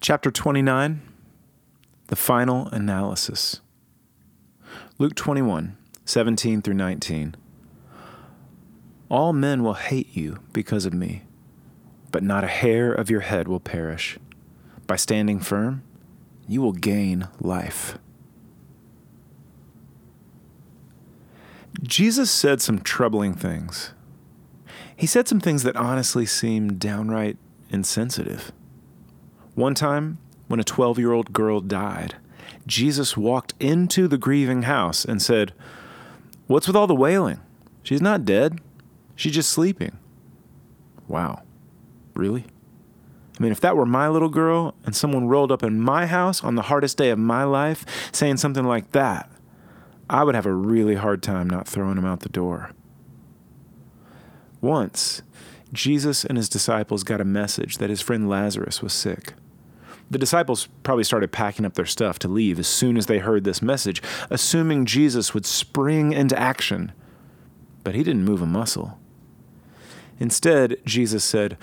Chapter 29 The Final Analysis. Luke 21 17 through 19. All men will hate you because of me, but not a hair of your head will perish. By standing firm, you will gain life. Jesus said some troubling things. He said some things that honestly seemed downright insensitive. One time, when a 12 year old girl died, Jesus walked into the grieving house and said, What's with all the wailing? She's not dead. She's just sleeping. Wow. Really? I mean, if that were my little girl and someone rolled up in my house on the hardest day of my life saying something like that, I would have a really hard time not throwing him out the door. Once, Jesus and his disciples got a message that his friend Lazarus was sick. The disciples probably started packing up their stuff to leave as soon as they heard this message, assuming Jesus would spring into action. But he didn't move a muscle. Instead, Jesus said,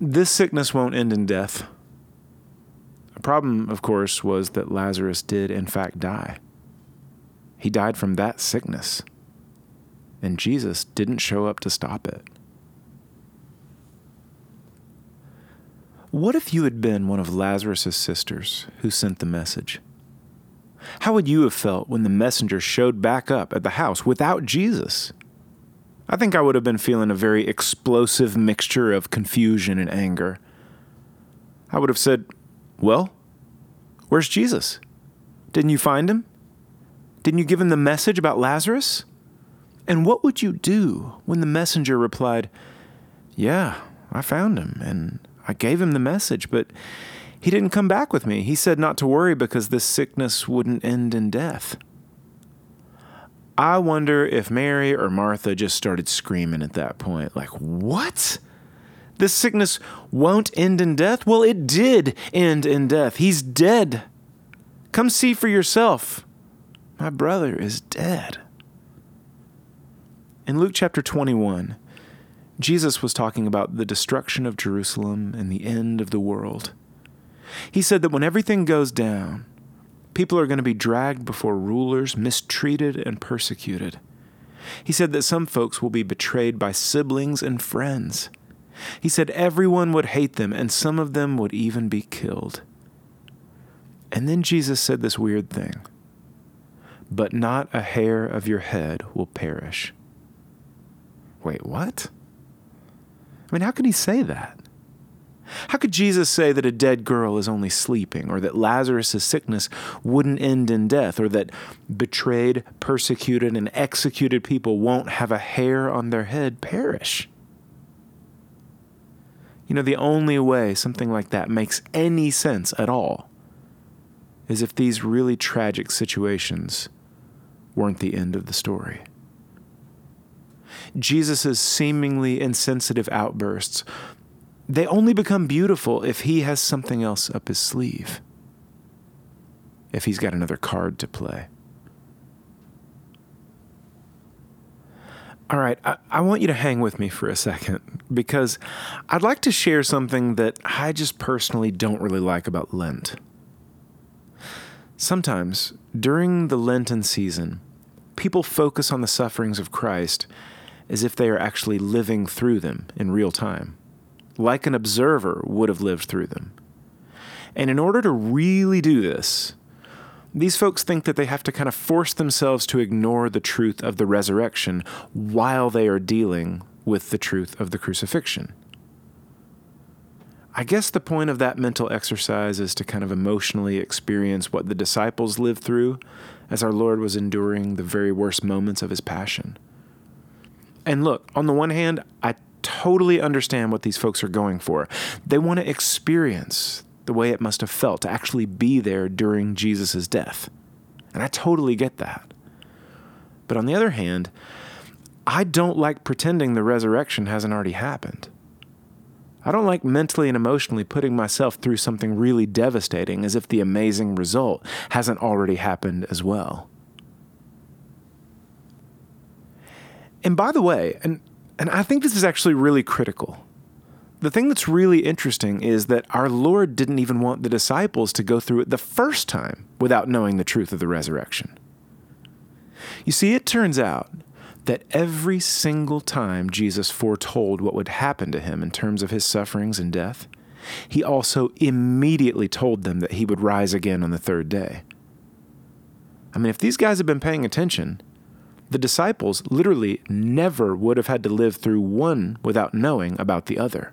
This sickness won't end in death. The problem, of course, was that Lazarus did, in fact, die. He died from that sickness. And Jesus didn't show up to stop it. What if you had been one of Lazarus' sisters who sent the message? How would you have felt when the messenger showed back up at the house without Jesus? I think I would have been feeling a very explosive mixture of confusion and anger. I would have said, Well, where's Jesus? Didn't you find him? Didn't you give him the message about Lazarus? And what would you do when the messenger replied, Yeah, I found him, and I gave him the message, but he didn't come back with me. He said not to worry because this sickness wouldn't end in death. I wonder if Mary or Martha just started screaming at that point, like, What? This sickness won't end in death? Well, it did end in death. He's dead. Come see for yourself. My brother is dead. In Luke chapter 21, Jesus was talking about the destruction of Jerusalem and the end of the world. He said that when everything goes down, people are going to be dragged before rulers, mistreated, and persecuted. He said that some folks will be betrayed by siblings and friends. He said everyone would hate them, and some of them would even be killed. And then Jesus said this weird thing But not a hair of your head will perish. Wait, what? I mean, how could he say that? How could Jesus say that a dead girl is only sleeping, or that Lazarus' sickness wouldn't end in death, or that betrayed, persecuted, and executed people won't have a hair on their head perish? You know, the only way something like that makes any sense at all is if these really tragic situations weren't the end of the story. Jesus' seemingly insensitive outbursts, they only become beautiful if he has something else up his sleeve, if he's got another card to play. All right, I, I, want you to hang with me for a second because I'd like to share something that I just personally don't really like about Lent. Sometimes, during the Lenten season, people focus on the sufferings of Christ as if they are actually living through them in real time, like an observer would have lived through them. And in order to really do this, these folks think that they have to kind of force themselves to ignore the truth of the resurrection while they are dealing with the truth of the crucifixion. I guess the point of that mental exercise is to kind of emotionally experience what the disciples lived through as our Lord was enduring the very worst moments of his passion. And look, on the one hand, I totally understand what these folks are going for. They want to experience the way it must have felt to actually be there during Jesus' death. And I totally get that. But on the other hand, I don't like pretending the resurrection hasn't already happened. I don't like mentally and emotionally putting myself through something really devastating as if the amazing result hasn't already happened as well. And by the way, and, and I think this is actually really critical, the thing that's really interesting is that our Lord didn't even want the disciples to go through it the first time without knowing the truth of the resurrection. You see, it turns out that every single time Jesus foretold what would happen to him in terms of his sufferings and death, he also immediately told them that he would rise again on the third day. I mean, if these guys had been paying attention, the disciples literally never would have had to live through one without knowing about the other.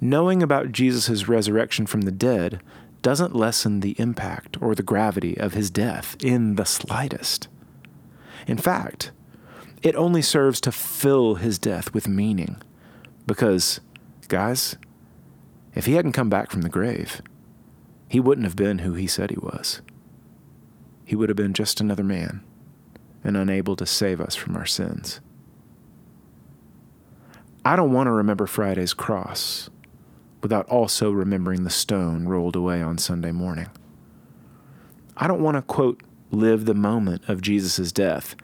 Knowing about Jesus' resurrection from the dead doesn't lessen the impact or the gravity of his death in the slightest. In fact, it only serves to fill his death with meaning. Because, guys, if he hadn't come back from the grave, he wouldn't have been who he said he was. He would have been just another man and unable to save us from our sins. I don't want to remember Friday's cross without also remembering the stone rolled away on Sunday morning. I don't want to, quote, live the moment of Jesus' death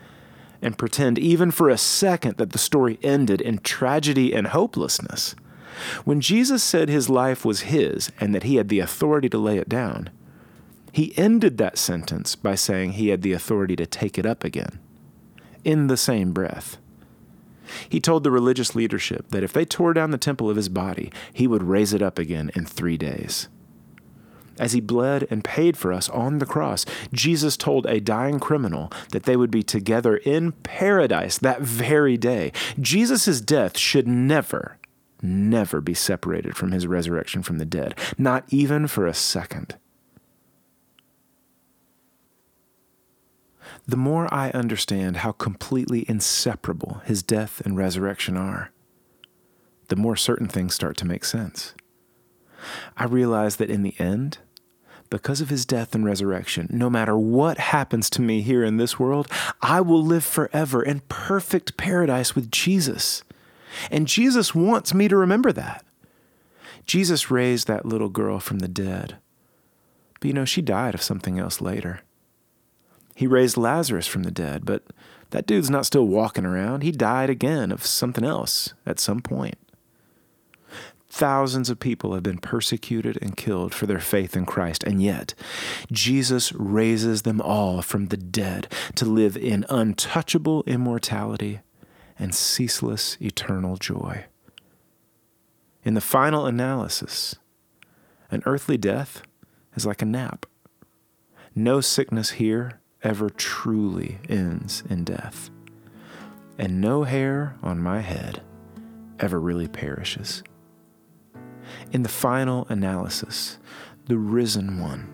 and pretend even for a second that the story ended in tragedy and hopelessness. When Jesus said his life was his and that he had the authority to lay it down, he ended that sentence by saying he had the authority to take it up again, in the same breath. He told the religious leadership that if they tore down the temple of his body, he would raise it up again in three days. As he bled and paid for us on the cross, Jesus told a dying criminal that they would be together in paradise that very day. Jesus' death should never, never be separated from his resurrection from the dead, not even for a second. The more I understand how completely inseparable his death and resurrection are, the more certain things start to make sense. I realize that in the end, because of his death and resurrection, no matter what happens to me here in this world, I will live forever in perfect paradise with Jesus. And Jesus wants me to remember that. Jesus raised that little girl from the dead. But you know, she died of something else later. He raised Lazarus from the dead, but that dude's not still walking around. He died again of something else at some point. Thousands of people have been persecuted and killed for their faith in Christ, and yet Jesus raises them all from the dead to live in untouchable immortality and ceaseless eternal joy. In the final analysis, an earthly death is like a nap. No sickness here ever truly ends in death, and no hair on my head ever really perishes. In the final analysis, the risen one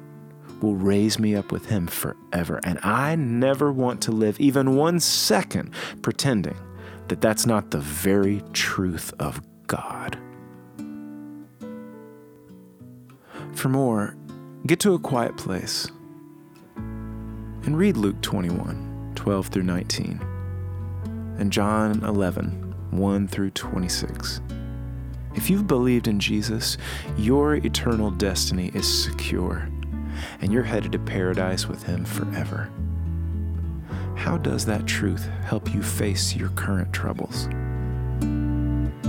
will raise me up with him forever, and I never want to live even one second pretending that that's not the very truth of God. For more, get to a quiet place and read Luke 21, 12 through 19, and John 11, 1 through 26. If you've believed in Jesus, your eternal destiny is secure, and you're headed to paradise with Him forever. How does that truth help you face your current troubles?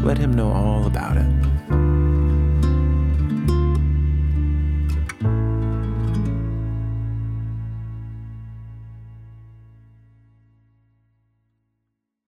Let Him know all about it